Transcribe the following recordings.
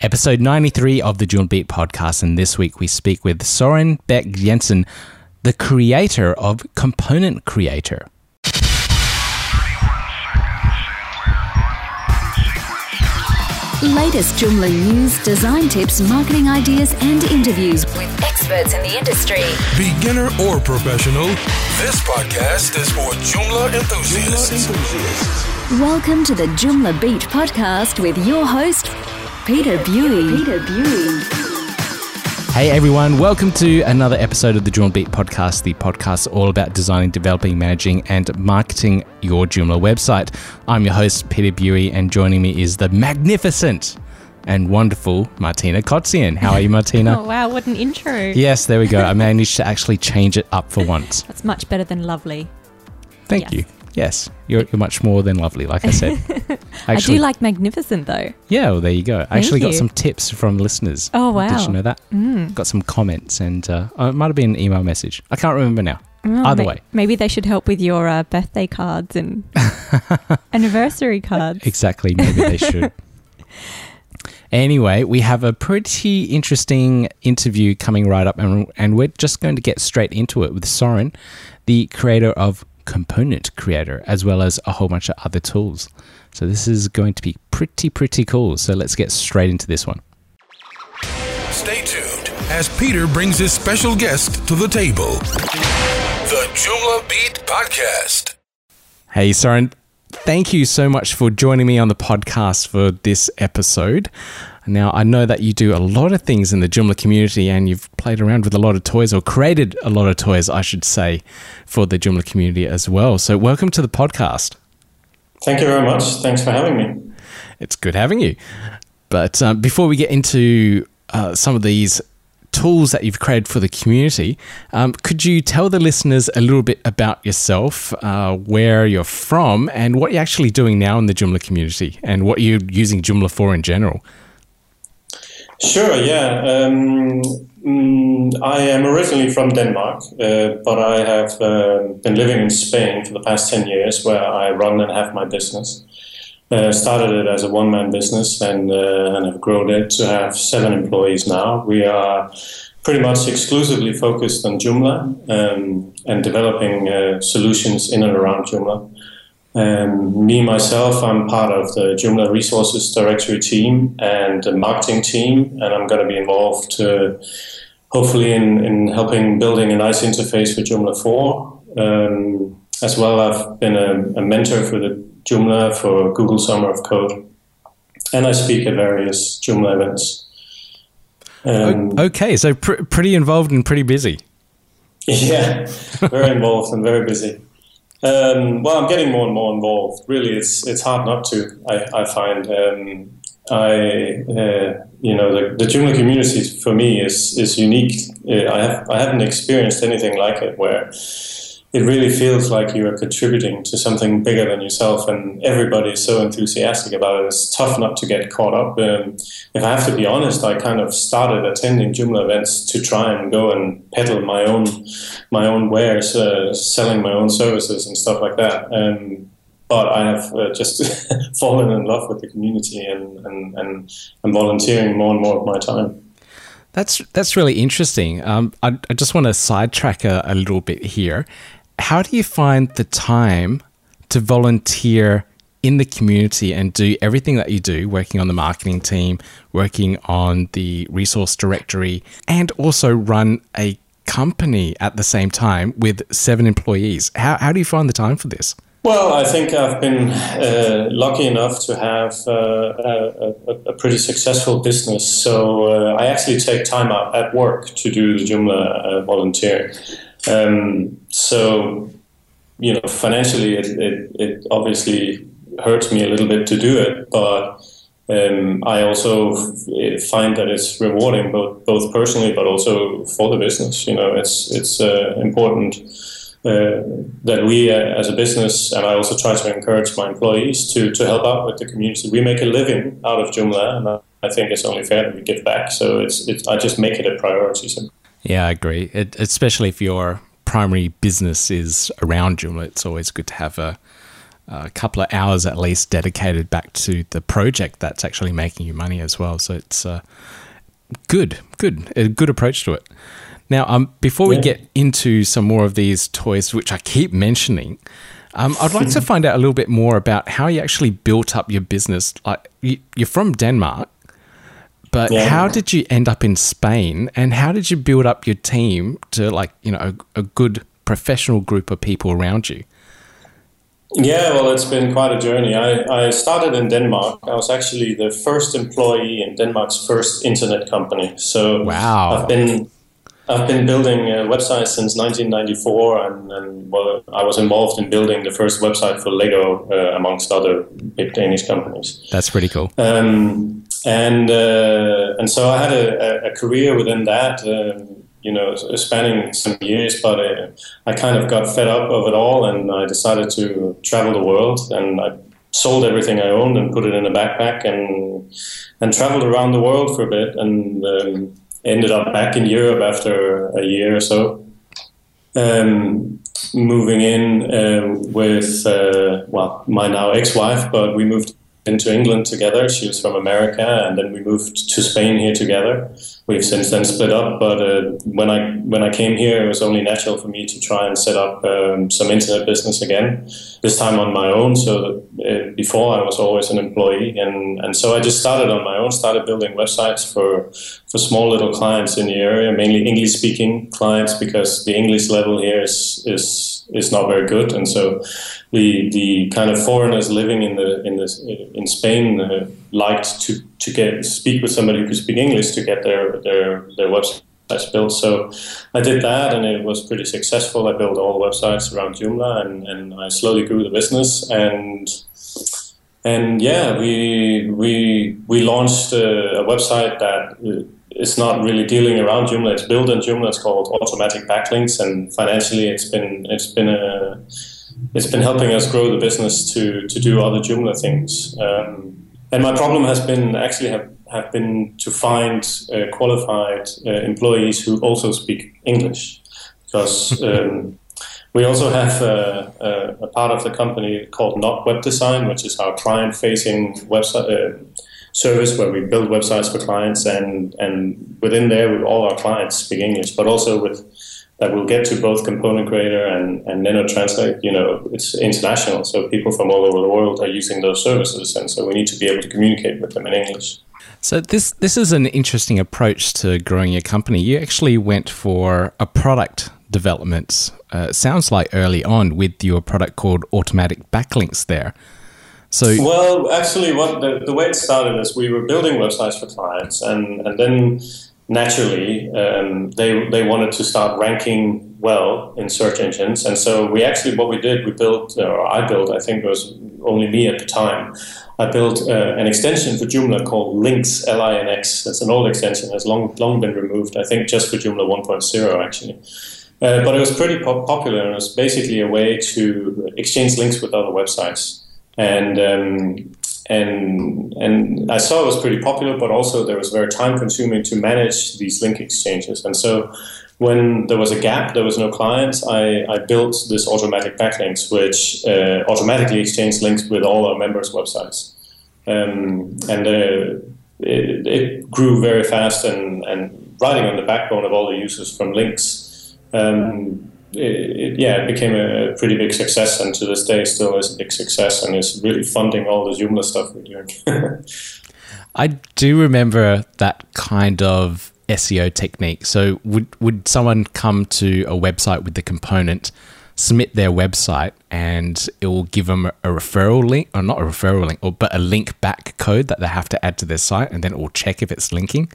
episode 93 of the Joomla Beat podcast. And this week we speak with Soren Beck Jensen, the creator of Component Creator. Latest Joomla news, design tips, marketing ideas, and interviews with experts in the industry. Beginner or professional, this podcast is for Joomla enthusiasts. Welcome to the Joomla Beat podcast with your host, Peter Bui. Peter Bui. Hey everyone, welcome to another episode of the Joomla Beat podcast, the podcast all about designing, developing, managing, and marketing your Joomla website. I'm your host, Peter Bui, and joining me is the magnificent and wonderful Martina Kotzian. How are you, Martina? oh, wow, what an intro. Yes, there we go. I managed to actually change it up for once. That's much better than lovely. Thank Yes. you. Yes, you're, you're much more than lovely, like I said. I do like magnificent though. Yeah, well, there you go. I actually got you. some tips from listeners. Oh, wow. Did you know that? Mm. Got some comments, and uh, oh, it might have been an email message. I can't remember now. Oh, Either may- way. Maybe they should help with your uh, birthday cards and anniversary cards. Exactly, maybe they should. Anyway, we have a pretty interesting interview coming right up, and, and we're just going to get straight into it with Soren, the creator of Component Creator, as well as a whole bunch of other tools. So, this is going to be pretty, pretty cool. So, let's get straight into this one. Stay tuned as Peter brings his special guest to the table. The Joomla Beat Podcast. Hey, Soren, thank you so much for joining me on the podcast for this episode. Now, I know that you do a lot of things in the Joomla community and you've played around with a lot of toys or created a lot of toys, I should say, for the Joomla community as well. So, welcome to the podcast. Thank you very much. Thanks for having me. It's good having you. But um, before we get into uh, some of these tools that you've created for the community, um, could you tell the listeners a little bit about yourself, uh, where you're from, and what you're actually doing now in the Joomla community, and what you're using Joomla for in general? Sure, yeah. Um, mm, I am originally from Denmark, uh, but I have uh, been living in Spain for the past 10 years where I run and have my business. Uh, started it as a one man business and, uh, and have grown it to have seven employees now. We are pretty much exclusively focused on Joomla um, and developing uh, solutions in and around Joomla. Um, me myself, I'm part of the Joomla Resources Directory team and the marketing team, and I'm going to be involved uh, hopefully in, in helping building a nice interface for Joomla 4. Um, as well, I've been a, a mentor for the Joomla for Google Summer of Code, and I speak at various Joomla events. Um, Okay, so pr- pretty involved and pretty busy. Yeah, very involved and very busy. Um, well, I'm getting more and more involved. Really, it's it's hard not to. I, I find um, I uh, you know the, the Joomla community for me is is unique. Uh, I have I haven't experienced anything like it where it really feels like you are contributing to something bigger than yourself, and everybody is so enthusiastic about it. It's tough not to get caught up. Um, if I have to be honest, I kind of started attending Joomla events to try and go and peddle my own my own wares, uh, selling my own services and stuff like that. Um, but I have uh, just fallen in love with the community and, and, and I'm volunteering more and more of my time. That's that's really interesting. Um, I, I just want to sidetrack a, a little bit here. How do you find the time to volunteer in the community and do everything that you do, working on the marketing team, working on the resource directory, and also run a company at the same time with seven employees? How, how do you find the time for this? Well, I think I've been uh, lucky enough to have uh, a, a, pretty successful business. So uh, I actually take time out at work to do the Joomla uh, volunteering. Um, so, you know, financially, it, it, it obviously hurts me a little bit to do it, but um, I also f- find that it's rewarding both both personally, but also for the business. You know, it's it's uh, important uh, that we, uh, as a business, and I also try to encourage my employees to to help out with the community. We make a living out of Joomla, and I- think it's only fair that we give back. So it's, it's I just make it a priority. Yeah, I agree. It, especially if your primary business is around Joomla, it's always good to have a a couple of hours at least dedicated back to the project that's actually making you money as well. So it's uh, good, good, a good approach to it. Now, um, before we Yeah. get into some more of these toys, which I keep mentioning, um, I'd like to find out a little bit more about how you actually built up your business. Like, you, you're from Denmark, but Yeah. how did you end up in Spain, and how did you build up your team to like you know a, a good professional group of people around you? Yeah, well, it's been quite a journey. I, I started in Denmark. I was actually the first employee in Denmark's first internet company. So Wow. I've been I've been building uh, websites since 1994, and, and well, I was involved in building the first website for Lego, uh, amongst other big Danish companies. That's pretty cool. Um, and uh, and so I had a, a- career within that, um, you know, spanning some years. But uh, I kind of got fed up of it all, and I decided to travel the world. And I sold everything I owned and put it in a backpack, and and traveled around the world for a bit, and um, ended up back in Europe after a year or so. Um, moving in uh, with well, my now ex-wife, but we moved into England together. She was from America, and then we moved to Spain here together. We've since then split up, but uh, when I when I came here, it was only natural for me to try and set up um, some internet business again. This time on my own. So that, uh, before I was always an employee, and, and so I just started on my own. Started building websites for for small little clients in the area, mainly English speaking clients, because the English level here is is is not very good, and so the the kind of foreigners living in the in this in Spain uh, liked to to get speak with somebody who could speak English to get their their their websites built. So I did that, and it was pretty successful. I built all the websites around Joomla, and and I slowly grew the business and. And yeah, we we we launched a, a website that uh, is not really dealing around Joomla. It's built in Joomla. It's called Automatic Backlinks, and financially, it's been it's been a it's been helping us grow the business to to do other Joomla things. Um, and my problem has been actually have, have been to find uh, qualified uh, employees who also speak English, because um, we also have uh, uh, a part of the company called Not Web Design, which is our client-facing website uh, service where we build websites for clients, and and within there, all our clients speak English, but also with that we'll get to both component creator and, and Nano Translate, you know, it's international. So people from all over the world are using those services. And so we need to be able to communicate with them in English. So this this is an interesting approach to growing your company. You actually went for a product development. Uh, sounds like early on with your product called Automatic Backlinks there. So Well, actually, what the, the way it started is we were building websites for clients, and, and then naturally um, they, they wanted to start ranking well in search engines. And so we actually, what we did, we built, or I built, I think it was only me at the time, I built uh, an extension for Joomla called Linx, L-I-N-X. It's an old extension, has long, long been removed, I think just for Joomla 1.0 actually. Uh, but it was pretty pop- popular, and it was basically a way to exchange links with other websites. And um, and and I saw it was pretty popular, but also there was very time consuming to manage these link exchanges. And so when there was a gap, there was no clients, I, I built this automatic backlinks, which uh, automatically exchanged links with all our members' websites. Um, and uh, it, it grew very fast and, and riding on the backbone of all the users from Linx. Um, it, it, yeah, it became a pretty big success, and to this day still is a big success, and is really funding all the Joomla stuff we're doing. I do remember that kind of SEO technique. So would would someone come to a website with the component, submit their website, and it will give them a referral link, or not a referral link, or but a link back code that they have to add to their site, and then it will check if it's linking.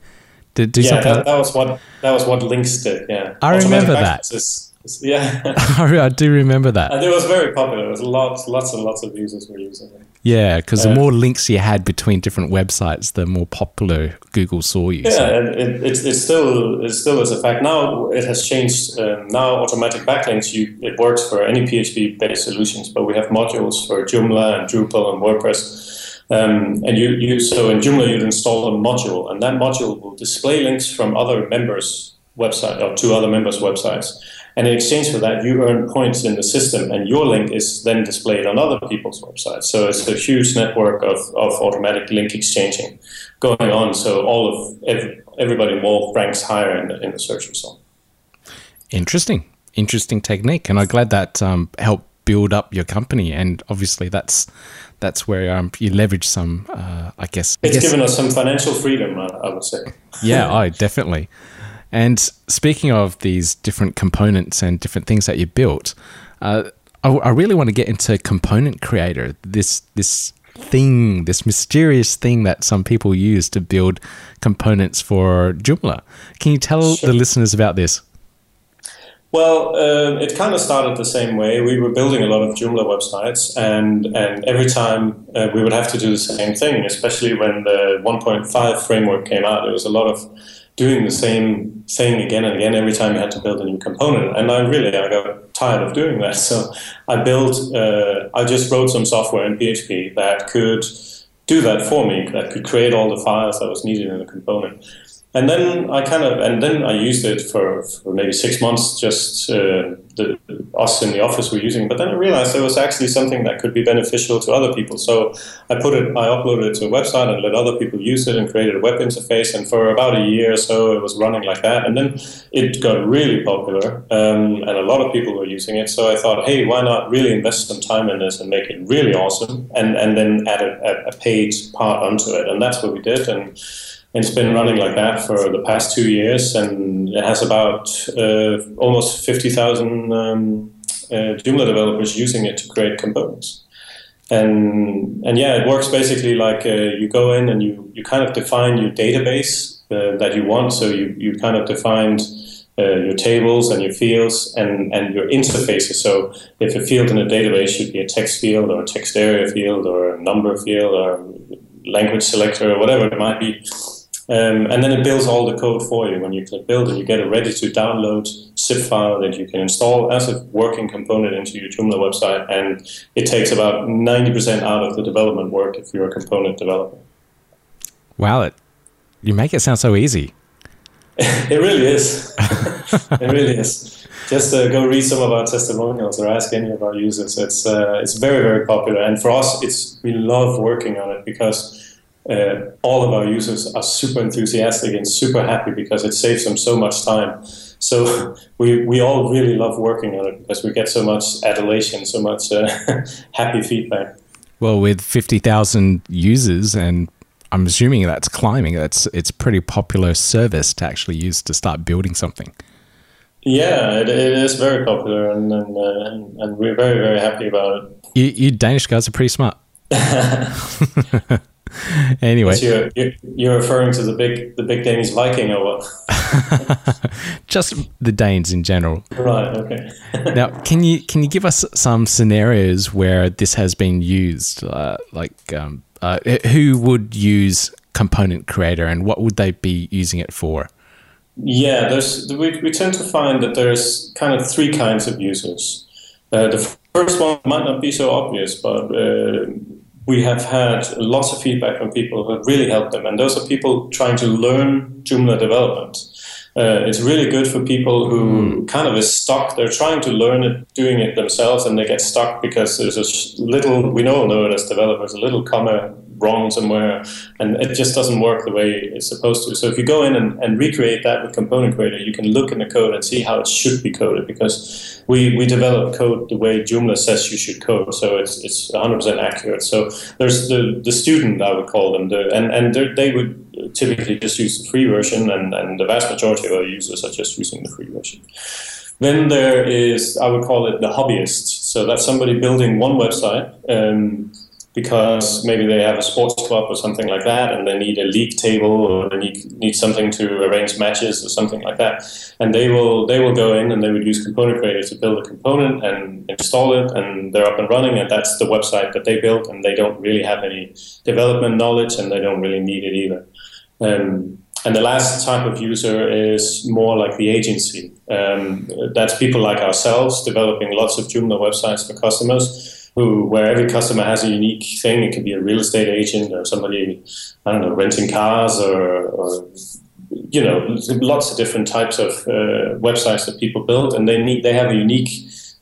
Do yeah, that, that was what that was what Linx did. Yeah, I remember that. is, yeah, I do remember that. and it was very popular. There was lots, lots and lots of users were using it. Yeah, because the Uh, more links you had between different websites, the more popular Google saw you. Yeah, So- and it, it's, it's still it still is a fact. Now it has changed. Um, now automatic backlinks you it works for any PHP based solutions, but we have modules for Joomla and Drupal and WordPress. Um, and you, you so in Joomla you'd install a module, and that module will display links from other members' website or to other members' websites. And in exchange for that, you earn points in the system, and your link is then displayed on other people's websites. So it's a huge network of, of automatic link exchanging going on. So all of every, everybody involved ranks higher in the, in the search result. Interesting, interesting technique, and I'm glad that um, helped build up your company. And obviously, that's that's where um, you leverage some, uh, I guess. It's I guess, given us some financial freedom, I, I would say. yeah, I definitely. And speaking of these different components and different things that you built, uh, I, I, really want to get into component creator. This this thing, this mysterious thing that some people use to build components for Joomla. Can you tell sure. the listeners about this? Well, uh, it kind of started the same way. We were building a lot of Joomla websites, and, and every time uh, we would have to do the same thing, especially when the 1.5 framework came out. There was a lot of doing the same thing again and again every time you had to build a new component. And I really I got tired of doing that. So I built, uh, I just wrote some software in PHP that could do that for me, that could create all the files that was needed in the component. And then I kind of, and then I used it for, for maybe six months. Just uh, the, us in the office were using. But then I realized there was actually something that could be beneficial to other people. So I put it, I uploaded it to a website and let other people use it and created a web interface. And for about a year or so, it was running like that. And then it got really popular, um, and a lot of people were using it. So I thought, hey, why not really invest some time in this and make it really awesome, and and then add a, a paid part onto it. And that's what we did. And it's been running like that for the past two years, and it has about uh, almost 50,000 um, uh, Joomla developers using it to create components. And and yeah, it works basically like uh, you go in and you, you kind of define your database uh, that you want. So you, you kind of defined uh, your tables and your fields and, and your interfaces. So if a field in a database should be a text field or a text area field or a number field or language selector or whatever it might be, um, and then it builds all the code for you. When you click build and you get a ready to download zip file that you can install as a working component into your Joomla website. And it takes about 90% out of the development work if you're a component developer. Wow, it, you make it sound so easy. it really is. it really is. Just uh, go read some of our testimonials or ask any of our users. It's uh, it's very very popular, and for us, it's we love working on it because uh, all of our users are super enthusiastic and super happy because it saves them so much time. So we, we all really love working on it because we get so much adulation, so much uh, happy feedback. Well, with 50,000 users and I'm assuming that's climbing. That's it's pretty popular service to actually use to start building something. Yeah, it, it is very popular, and and, uh, and, and we're very very happy about it. You, you Danish guys are pretty smart. anyway, you're, you're, referring to the big the big Danish Viking or what? Just the Danes in general. Right. Okay. now, can you can you give us some scenarios where this has been used? Uh, like, um, uh, who would use component creator, and what would they be using it for? Yeah, there's we, we tend to find that there's kind of three kinds of users. Uh, the first one might not be so obvious, but uh, we have had lots of feedback from people who have really helped them, and those are people trying to learn Joomla development. Uh, it's really good for people who mm. kind of is stuck. They're trying to learn it, doing it themselves, and they get stuck because there's a little. We all know it as developers, a little comma wrong somewhere, and it just doesn't work the way it's supposed to. So if you go in and, and recreate that with Component Creator, you can look in the code and see how it should be coded because we, we develop code the way Joomla says you should code, so it's it's 100% accurate. So there's the, the student, I would call them, the, and, and they would typically just use the free version, and, and the vast majority of our users are just using the free version. Then there is, I would call it the hobbyist. So that's somebody building one website. Um, because maybe they have a sports club or something like that, and they need a league table or they need need something to arrange matches or something like that. And they will they will go in and they would use Component Creator to build a component and install it, and they're up and running, and that's the website that they built, and they don't really have any development knowledge, and they don't really need it either. Um, and the last type of user is more like the agency. Um, that's people like ourselves developing lots of Joomla websites for customers who where every customer has a unique thing. It could be a real estate agent or somebody I don't know renting cars or, or you know, lots of different types of uh, websites that people build, and they need they have a unique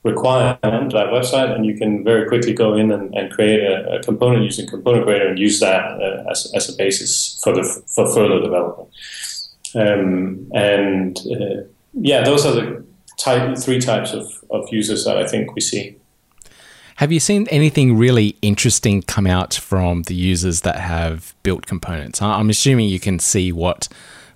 requirement that website, and you can very quickly go in and, and create a, a, component using Component Creator and use that uh, as, as a basis for the for further development. Um, and uh, yeah, those are the type, three types of, of users that I think we see. Have you seen anything really interesting come out from the users that have built components? I'm assuming you can see what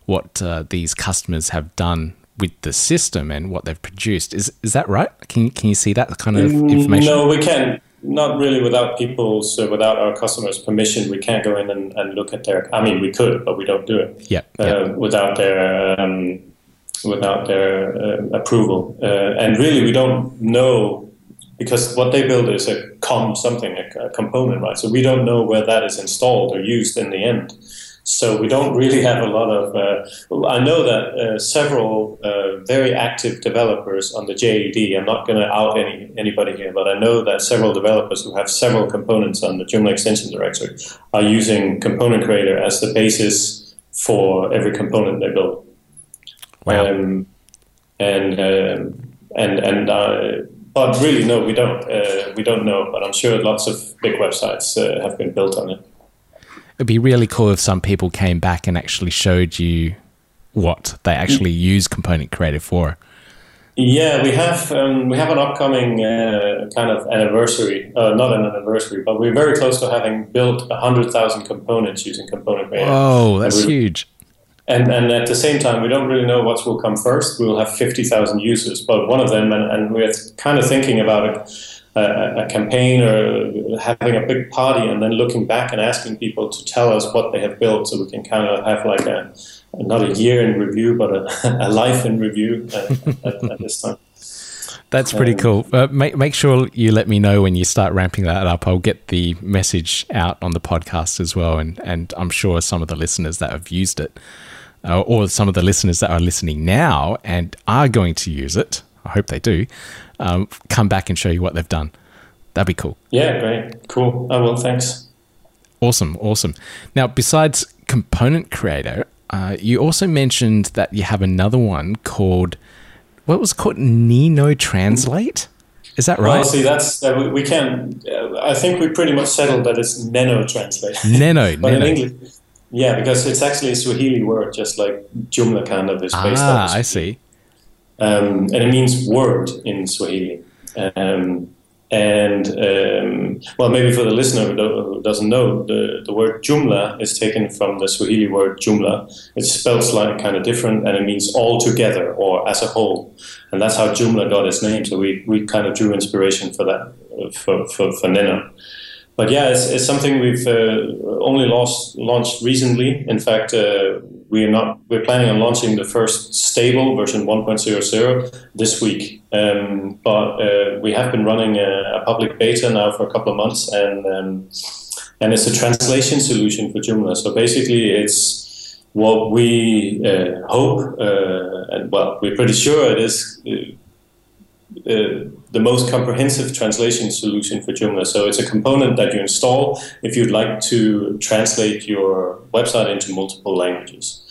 what uh, these customers have done with the system and what they've produced. Is is that right? Can can you see that kind of mm, information? No, we can not really without people's so without our customers' permission. We can't go in and, and look at their. I mean, we could, but we don't do it. Yeah. Uh, without their um, without their uh, approval, uh, and really, we don't know because what they build is a com something a, a component, right? So we don't know where that is installed or used in the end. So we don't really have a lot of. Uh, I know that uh, several uh, very active developers on the JED. I'm not going to out any anybody here, but I know that several developers who have several components on the Joomla extension directory are using Component Creator as the basis for every component they build. Wow. Um, and um, and and uh, but really, no, we don't. Uh, we don't know, but I'm sure lots of big websites uh, have been built on it it'd be really cool if some people came back and actually showed you what they actually mm. use Component Creator for. Yeah, we have um, we have an upcoming uh, kind of anniversary, uh, not an anniversary, but we're very close to having built hundred thousand components using Component Creator. Oh, that's huge! And and at the same time, we don't really know what will come first. We will have fifty thousand users, but one of them, and, and we're kind of thinking about a, a, campaign or having a big party and then looking back and asking people to tell us what they have built so we can kind of have like a not a year in review but a, a life in review at, at, at this time that's pretty um, cool. Uh, make make sure you let me know when you start ramping that up. I'll get the message out on the podcast as well, and and I'm sure some of the listeners that have used it, uh, or some of the listeners that are listening now and are going to use it, I hope they do, um, come back and show you what they've done. That'd be cool. Yeah, great. Cool. I will. Thanks. Awesome. Awesome. Now, besides Component Creator, uh, you also mentioned that you have another one called, what was called Nino Translate? Is that right? Well, see, that's uh, we, we, can. Uh, I think we pretty much settled that it's Nano Translate. Nano, but Nano. in English, yeah, because it's actually a Swahili word, just like Joomla kind of is based ah, on. Ah, I see. Um, and it means word in Swahili. Um, and um, well, maybe for the listener who doesn't know, the, the word Joomla is taken from the Swahili word Jumla. It's spelled slightly kind of different, and it means all together or as a whole. And that's how Joomla got its name. So we, we kind of drew inspiration for that for for, for Neno but yeah, it's, it's something we've uh, only lost, launched recently. In fact, uh, we're not we're planning on launching the first stable version 1.00 this week. Um, but uh, we have been running a, a, public beta now for a couple of months, and um, and it's a translation solution for Joomla. So basically, it's what we uh, hope, uh, and well, we're pretty sure it is uh, the most comprehensive translation solution for Joomla. So it's a component that you install if you'd like to translate your website into multiple languages.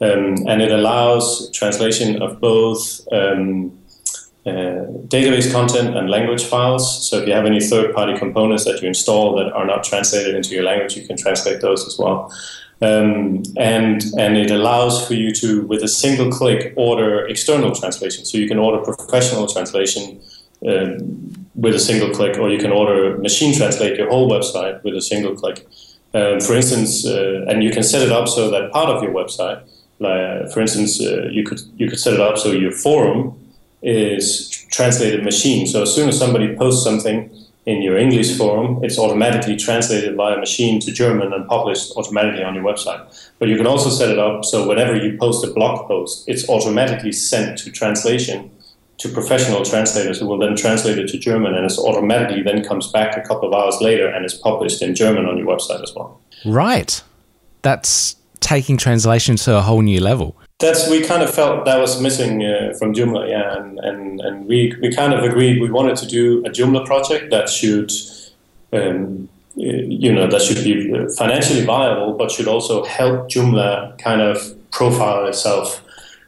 Um, and it allows translation of both um, uh, database content and language files. So if you have any third-party components that you install that are not translated into your language, you can translate those as well. Um, and and it allows for you to, with a single click, order external translation. So you can order professional translation uh, with a single click, or you can order machine translate your whole website with a single click. Um, for instance, uh, and you can set it up so that part of your website, like, for instance, uh, you could you could set it up so your forum is translated machine. So as soon as somebody posts something in your English forum, it's automatically translated by a machine to German and published automatically on your website. But you can also set it up so whenever you post a blog post, it's automatically sent to translation to professional translators who will then translate it to German and it automatically then comes back a couple of hours later and is published in German on your website as well. Right. That's taking translation to a whole new level that's we kind of felt that was missing uh, from Joomla, yeah, and, and and we we kind of agreed we wanted to do a Joomla project that should, um, you know, that should be financially viable, but should also help Joomla kind of profile itself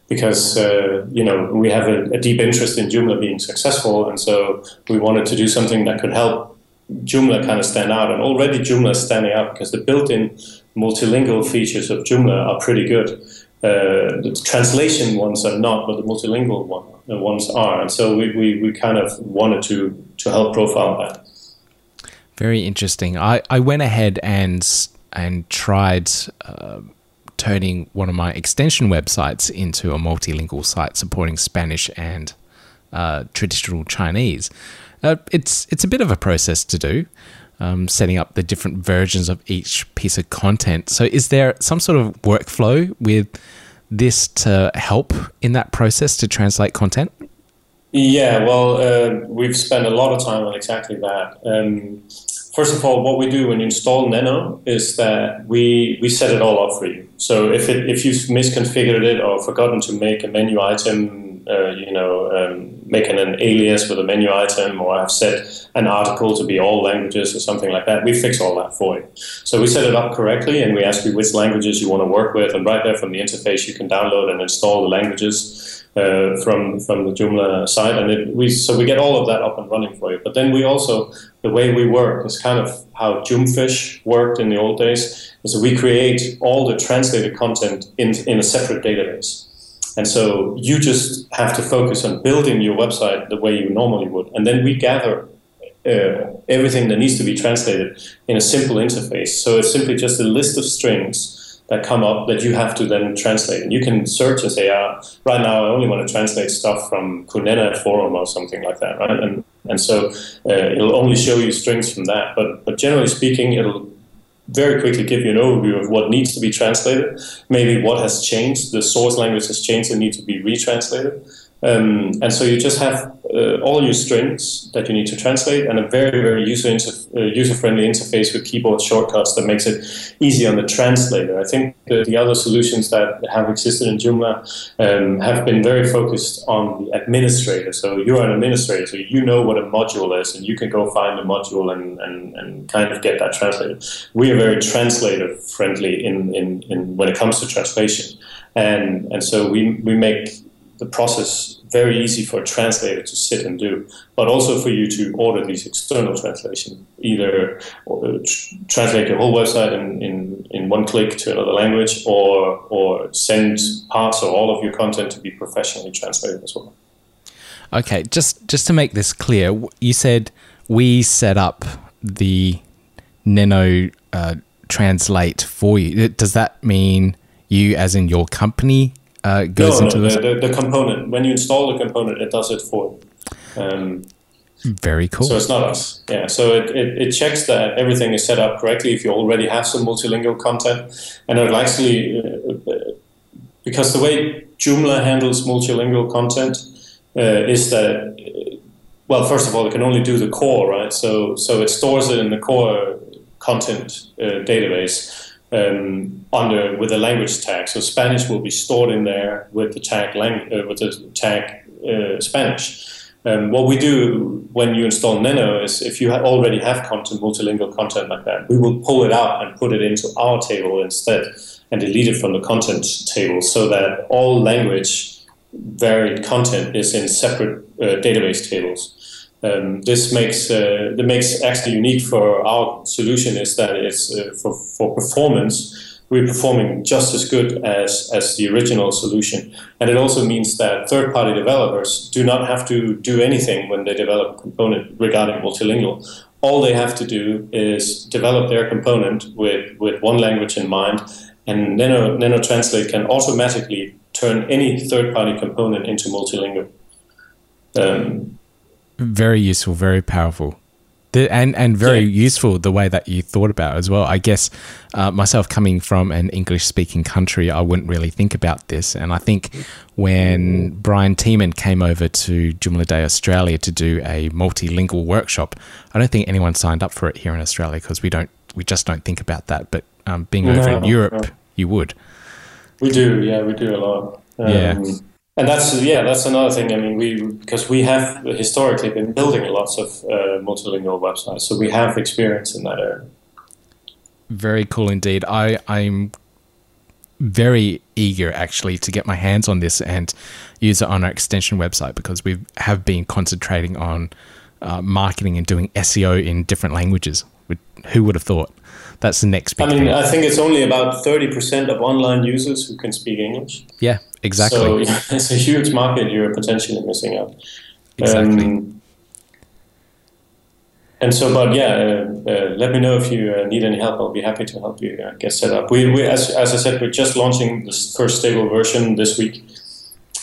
because uh, you know we have a, a, deep interest in Joomla being successful, and so we wanted to do something that could help Joomla kind of stand out. And already Joomla is standing out because the built-in multilingual features of Joomla are pretty good. Uh, the translation ones are not, but the multilingual one, the ones are. And so we, we, we kind of wanted to to help profile that. Very interesting. I, I went ahead and and tried. Uh, turning one of my extension websites into a multilingual site supporting Spanish and uh, traditional Chinese. Uh, it's it's a bit of a process to do, um, setting up the different versions of each piece of content. So, is there some sort of workflow with this to help in that process to translate content? Yeah, well, uh, we've spent a lot of time on exactly that. Um, first of all, what we do when you install Nano is that we, we set it all up for you. So if it, if you've misconfigured it or forgotten to make a menu item, uh, you know, um, making an alias with a menu item, or I've set an article to be all languages or something like that, we fix all that for you. So we set it up correctly, and we ask you which languages you want to work with, and right there from the interface, you can download and install the languages uh, from from the Joomla site, and it, we so we get all of that up and running for you. But then we also the way we work is kind of how Joomfish worked in the old days. So we create all the translated content in in a separate database, and so you just have to focus on building your website the way you normally would, and then we gather. Uh, everything that needs to be translated in a simple interface. So it's simply just a list of strings that come up that you have to then translate. And you can search and say, ah, right now I only want to translate stuff from Kunena forum or something like that, right? And and so uh, it'll only show you strings from that. But but generally speaking, it'll very quickly give you an overview of what needs to be translated, maybe what has changed, the source language has changed and needs to be retranslated. Um, and so you just have uh, all your strings that you need to translate and a very, very user inter- uh, user-friendly interface with keyboard shortcuts that makes it easy on the translator. I think the, the other solutions that have existed in Joomla um, have been very focused on the administrator. So you're an administrator, so you know what a module is, and you can go find a module and, and, and kind of get that translated. We are very translator-friendly in, in, in when it comes to translation. And, and so we, we make the process very easy for a translator to sit and do, but also for you to order these external translations, either uh, translate your whole website in, in, in one click to another language or, or send parts or all of your content to be professionally translated as well. Okay, just, just to make this clear, you said we set up the Neno uh, translate for you. Does that mean you, as in your company, uh, goes no, into no, the, the, the, component. When you install the component, it does it for. Um, Very cool. So it's not us. Yeah. So it, it, it, checks that everything is set up correctly if you already have some multilingual content. And it'll actually, uh, because the way Joomla handles multilingual content uh, is that, well, first of all, it can only do the core, right? So, so it stores it in the core content uh, database um, under with a language tag. So Spanish will be stored in there with the tag lang- uh, with the tag uh, Spanish. Um, what we do when you install Neno is if you ha- already have content, multilingual content like that, we will pull it out and put it into our table instead and delete it from the content table so that all language varied content is in separate uh, database tables. Um, this makes uh, that makes actually unique for our solution is that it's uh, for, for performance we're performing just as good as, as the original solution. And it also means that third party developers do not have to do anything when they develop a component regarding multilingual. All they have to do is develop their component with, with one language in mind, and Nano, Neno Translate can automatically turn any third party component into multilingual. Um, very useful, very powerful. The, and and very yeah. useful the way that you thought about as well. I guess uh, myself coming from an English speaking country, I wouldn't really think about this. And I think when Brian Teeman came over to Joomla Day Australia to do a multilingual workshop, I don't think anyone signed up for it here in Australia because we don't we just don't think about that. But um, being over in Europe, no. you would. We do, yeah, we do a lot. Um, yeah and that's yeah, that's another thing. I mean, we because we have historically been building lots of uh, multilingual websites, so we have experience in that area. Very cool indeed. I I'm very eager actually to get my hands on this and use it on our extension website because we have been concentrating on uh, marketing and doing SEO in different languages. Who would have thought? That's the next big I mean, thing. I think it's only about 30% of online users who can speak English. yeah, exactly. So it's a huge market you're potentially missing out. Exactly. Um, and so, but yeah, uh, uh, let me know if you uh, need any help. I'll be happy to help you uh, get set up. We, we as, as I said, we're just launching the first stable version this week.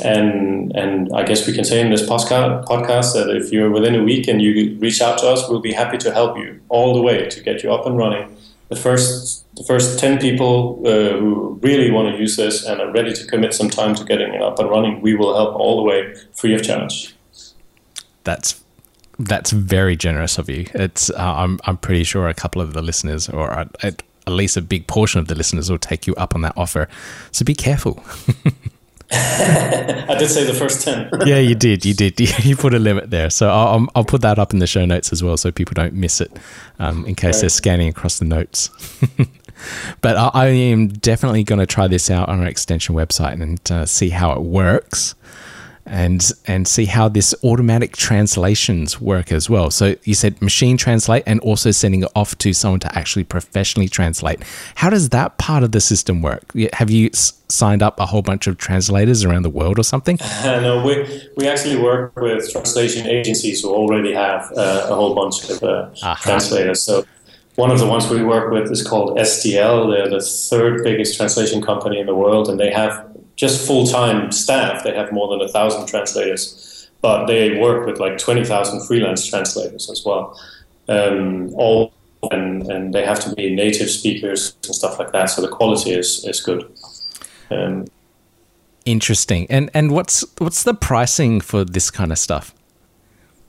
And and I guess we can say in this podcast, podcast that if you're within a week and you reach out to us, we'll be happy to help you all the way to get you up and running. The first the first ten people uh, who really want to use this and are ready to commit some time to getting it up and running, we will help all the way free of charge. that's that's very generous of you. It's uh, I'm I'm pretty sure a couple of the listeners, or at, at at least a big portion of the listeners, will take you up on that offer. So be careful. I did say the first ten. yeah, you did. You did. You put a limit there. So I'll, I'll- put that up in the show notes as well, so people don't miss it, um, in case they're scanning across the notes. but I, I am definitely going to try this out on our extension website and uh, see how it works, and and see how this automatic translations work as well. So you said machine translate, and also sending it off to someone to actually professionally translate. How does that part of the system work? Have you s- signed up a whole bunch of translators around the world or something? Uh, no, we, we actually work with translation agencies who already have uh, a whole bunch of uh, Aha. translators. So one of the ones we work with is called SDL. They're the third biggest translation company in the world, and they have just full time staff. They have more than a thousand translators, but they work with like twenty thousand freelance translators as well. Um, all and, and they have to be native speakers and stuff like that. So the quality is is good. Um, Interesting. And and what's what's the pricing for this kind of stuff?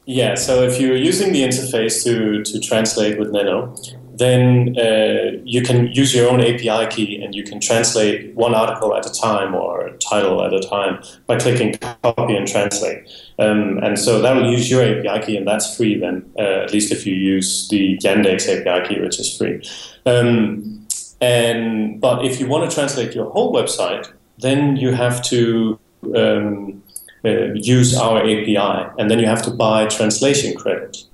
Yeah, so if you're using the interface to, to translate with Nano, then uh, you can use your own API key and you can translate one article at a time or a title at a time by clicking copy and translate. Um, and so that will use your API key and that's free then, uh, at least if you use the Yandex API key, which is free. Um, and But if you want to translate your whole website, then you have to um, uh, use our API, and then you have to buy translation credit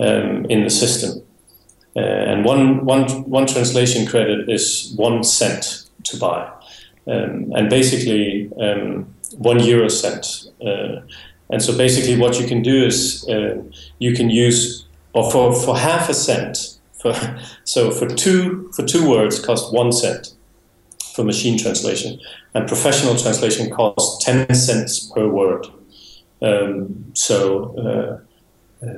um, in the system. Uh, and one, one, one translation credit is one cent to buy, um, and basically um, one euro cent. Uh, and so basically, what you can do is uh, you can use, or for, for half a cent, for, so for two for two words cost one cent for machine translation, and professional translation costs 10 cents per word. Um, so uh,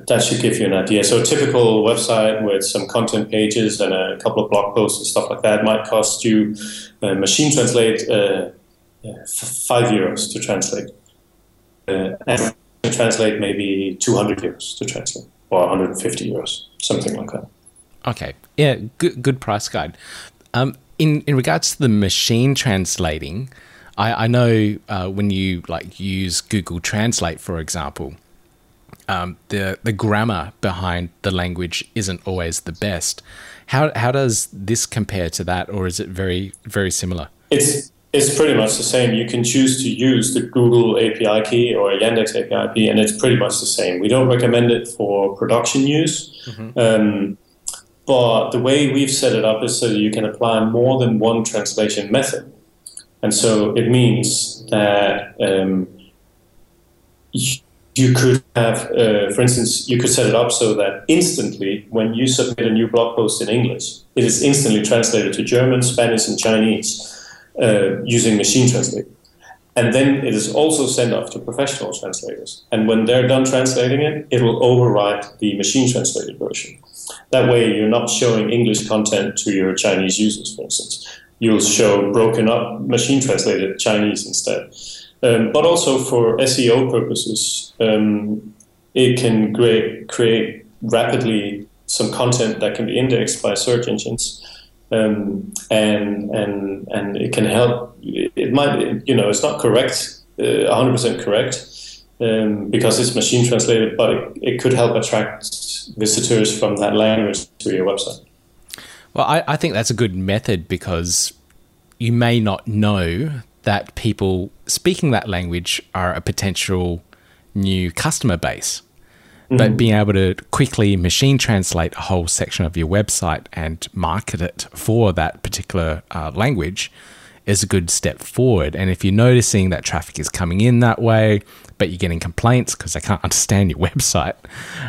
that should give you an idea. So a typical website with some content pages and a couple of blog posts and stuff like that might cost you uh, machine translate uh, uh, five euros to translate, uh, and translate maybe 200 euros to translate, or 150 euros, something like that. Okay. Yeah, good good price guide. Um in in regards to the machine translating, I, I know uh, when you like use Google Translate, for example, um, the the grammar behind the language isn't always the best. How how does this compare to that, or is it very very similar? It's it's pretty much the same. You can choose to use the Google API key or a Yandex API key, and it's pretty much the same. We don't recommend it for production use, um, but the way we've set it up is so that you can apply more than one translation method, and so it means that um, you could have, uh, for instance, you could set it up so that instantly, when you submit a new blog post in English, it is instantly translated to German, Spanish, and Chinese uh, using machine translate. And then it is also sent off to professional translators. And when they're done translating it, it will overwrite the machine translated version. That way, you're not showing English content to your Chinese users, for instance. You'll show broken up machine translated Chinese instead. Um, but also for SEO purposes, um, it can create, create rapidly some content that can be indexed by search engines um, and and and it can help. It might, you know, it's not correct, uh, 100% correct, um, because it's machine translated, but it, it could help attract visitors from that language to your website. Well, I, I think that's a good method because you may not know that people speaking that language are a potential new customer base. But being able to quickly machine translate a whole section of your website and market it for that particular uh, language is a good step forward. And if you're noticing that traffic is coming in that way, but you're getting complaints because they can't understand your website,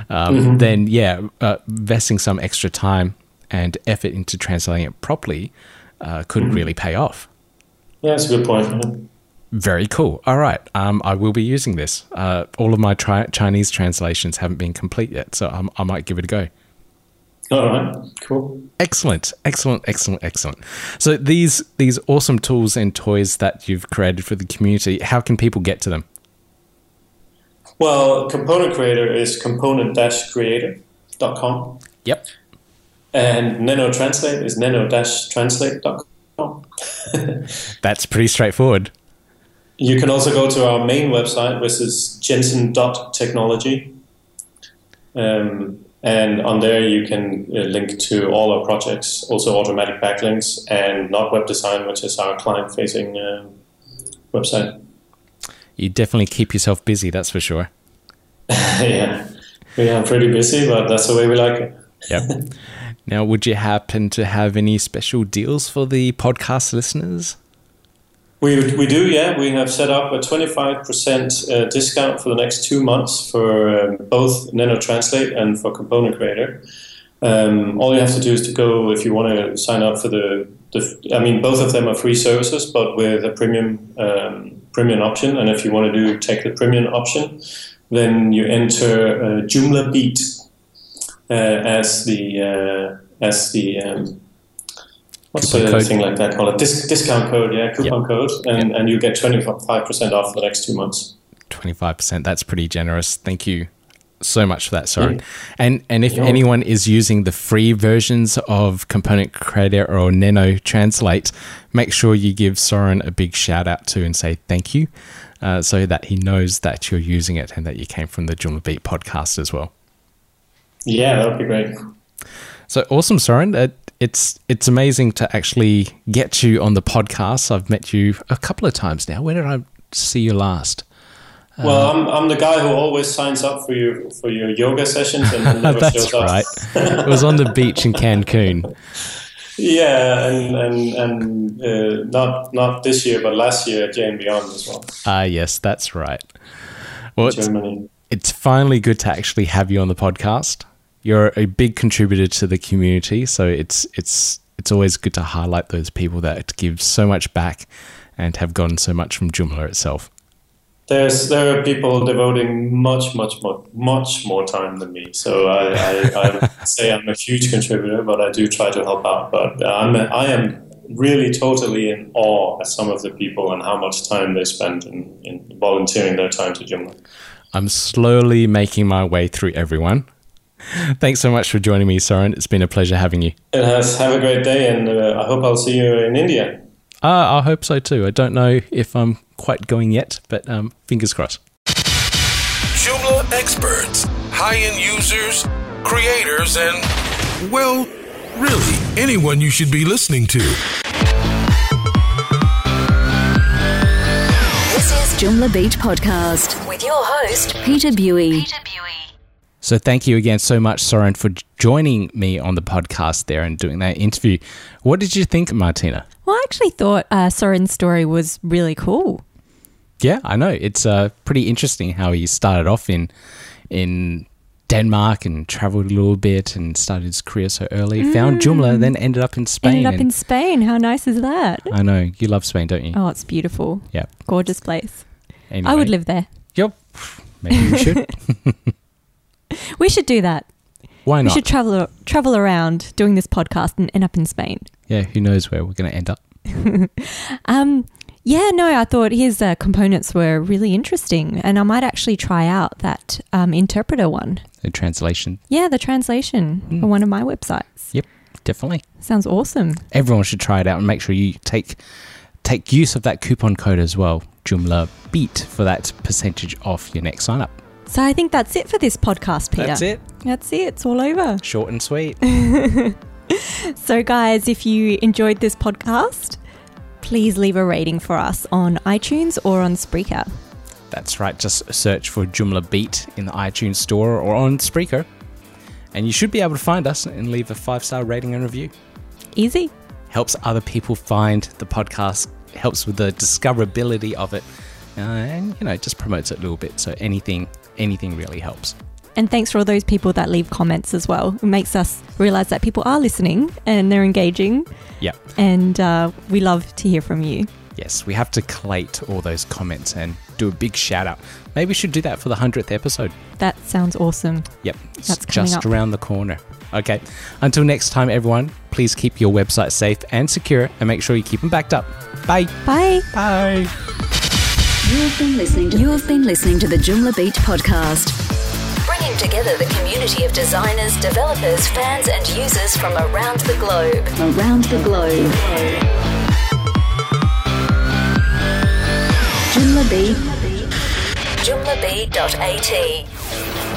um, then yeah, uh, investing some extra time and effort into translating it properly uh, could really pay off. Yeah, that's a good point. Very cool. All right. Um, I will be using this. Uh, all of my tri- Chinese translations haven't been complete yet, so I'm, I might give it a go. All right, cool. Excellent, excellent, excellent, excellent. So these these awesome tools and toys that you've created for the community, how can people get to them? Well, Component Creator is component-creator.com. Yep. And Neno Translate is neno-translate.com. That's pretty straightforward. You can also go to our main website, which is jensen.technology. Um, and on there, you can uh, link to all our projects, also automatic backlinks and Not Web Design, which is our client facing uh, website. You definitely keep yourself busy, that's for sure. yeah. yeah, I'm pretty busy, but that's the way we like it. Yep. now, would you happen to have any special deals for the podcast listeners? We, we do, yeah. We have set up a 25% uh, discount for the next two months for um, both Neno Translate and for Component Creator. Um, all you have to do is to go if you want to sign up for the, the I mean, both of them are free services, but with a premium um, premium option. And if you want to do take the premium option, then you enter uh, Joomla Beat as the uh, as the um, what's the code. thing like that called a dis- discount code? Yeah, coupon code, and and you get twenty five percent off for the next two months. 25%. That's pretty generous. Thank you so much for that, Søren. Yeah. And and if You're anyone is using the free versions of Component Creator or Neno Translate, make sure you give Søren a big shout out to and say thank you, uh, so that he knows that you're using it and that you came from the Joomla Beat podcast as well. Yeah, that would be great. So awesome, Søren. Uh, it's it's amazing to actually get you on the podcast. I've met you a couple of times now. When did I see you last? Well, I'm, I'm the guy who always signs up for you for your yoga sessions and, never That's shows up. right. it was on the beach in Cancun. Yeah, and and and uh, not not this year, but last year at J and Beyond as well, Ah, yes, that's right. Well, it's, it's finally good to actually have you on the podcast. You're a big contributor to the community, so it's it's it's always good to highlight those people that give so much back and have gotten so much from Joomla itself. There's there are people devoting much much more much more time than me. So I I, I say I'm a huge contributor, but I do try to help out. But I'm I am really totally in awe at some of the people and how much time they spend in, in volunteering their time to Joomla. I'm slowly making my way through everyone. Thanks so much for joining me, Søren. It's been a pleasure having you. It has. Have a great day, and uh, I hope I'll see you in India. Uh, I hope so too. I don't know if I'm quite going yet, but um, fingers crossed. Joomla experts, high-end users, creators, and, well, really, anyone you should be listening to. This is Joomla Beat Podcast with your host, Peter Bui. So thank you again so much, Søren, for joining me on the podcast there and doing that interview. What did you think, Martina? Well, I actually thought uh, Søren's story was really cool. Yeah, I know it's uh, pretty interesting how he started off in in Denmark and traveled a little bit and started his career so early. Found Joomla, then ended up in Spain. Ended up in Spain. How nice is that? I know you love Spain, don't you? Oh, it's beautiful. Yeah. Gorgeous place. Anyway, I would live there. Yep. Maybe you should. We should do that. Why not? We should travel travel around doing this podcast and end up in Spain. yeah. Who knows where we're going to end up? Um, yeah, no, I thought his uh, components were really interesting, and I might actually try out that um, interpreter one. The translation. Yeah, the translation Hmm. for one of my websites. Yep. Definitely. Sounds awesome. everyone should try it out and make sure you take take use of that coupon code as well, Joomla Beat, for that percentage off your next sign up. So I think that's it for this podcast, Peter. That's it. That's it. It's all over. Short and sweet. So, guys, if you enjoyed this podcast, please leave a rating for us on iTunes or on Spreaker. That's right, just search for Joomla Beat in the iTunes store or on Spreaker. And you should be able to find us and leave a five star rating and review. Easy. Helps other people find the podcast, helps with the discoverability of it, uh, and you know, just promotes it a little bit. So anything, anything really helps. And thanks for all those people that leave comments as well. It makes us realize that people are listening and they're engaging. Yeah. And uh, we love to hear from you. Yes, we have to collate all those comments and do a big shout out. Maybe we should do that for the 100th episode. That sounds awesome. Yep, That's just up. around the corner. Okay, until next time, everyone, please keep your website safe and secure and make sure you keep them backed up. Bye. Bye. Bye. You've been listening to You've been listening to the Joomla Beat podcast. Bringing together the community of designers, developers, fans and users from around the globe. Around the globe. Joomla Beat. JoomlaBeat.at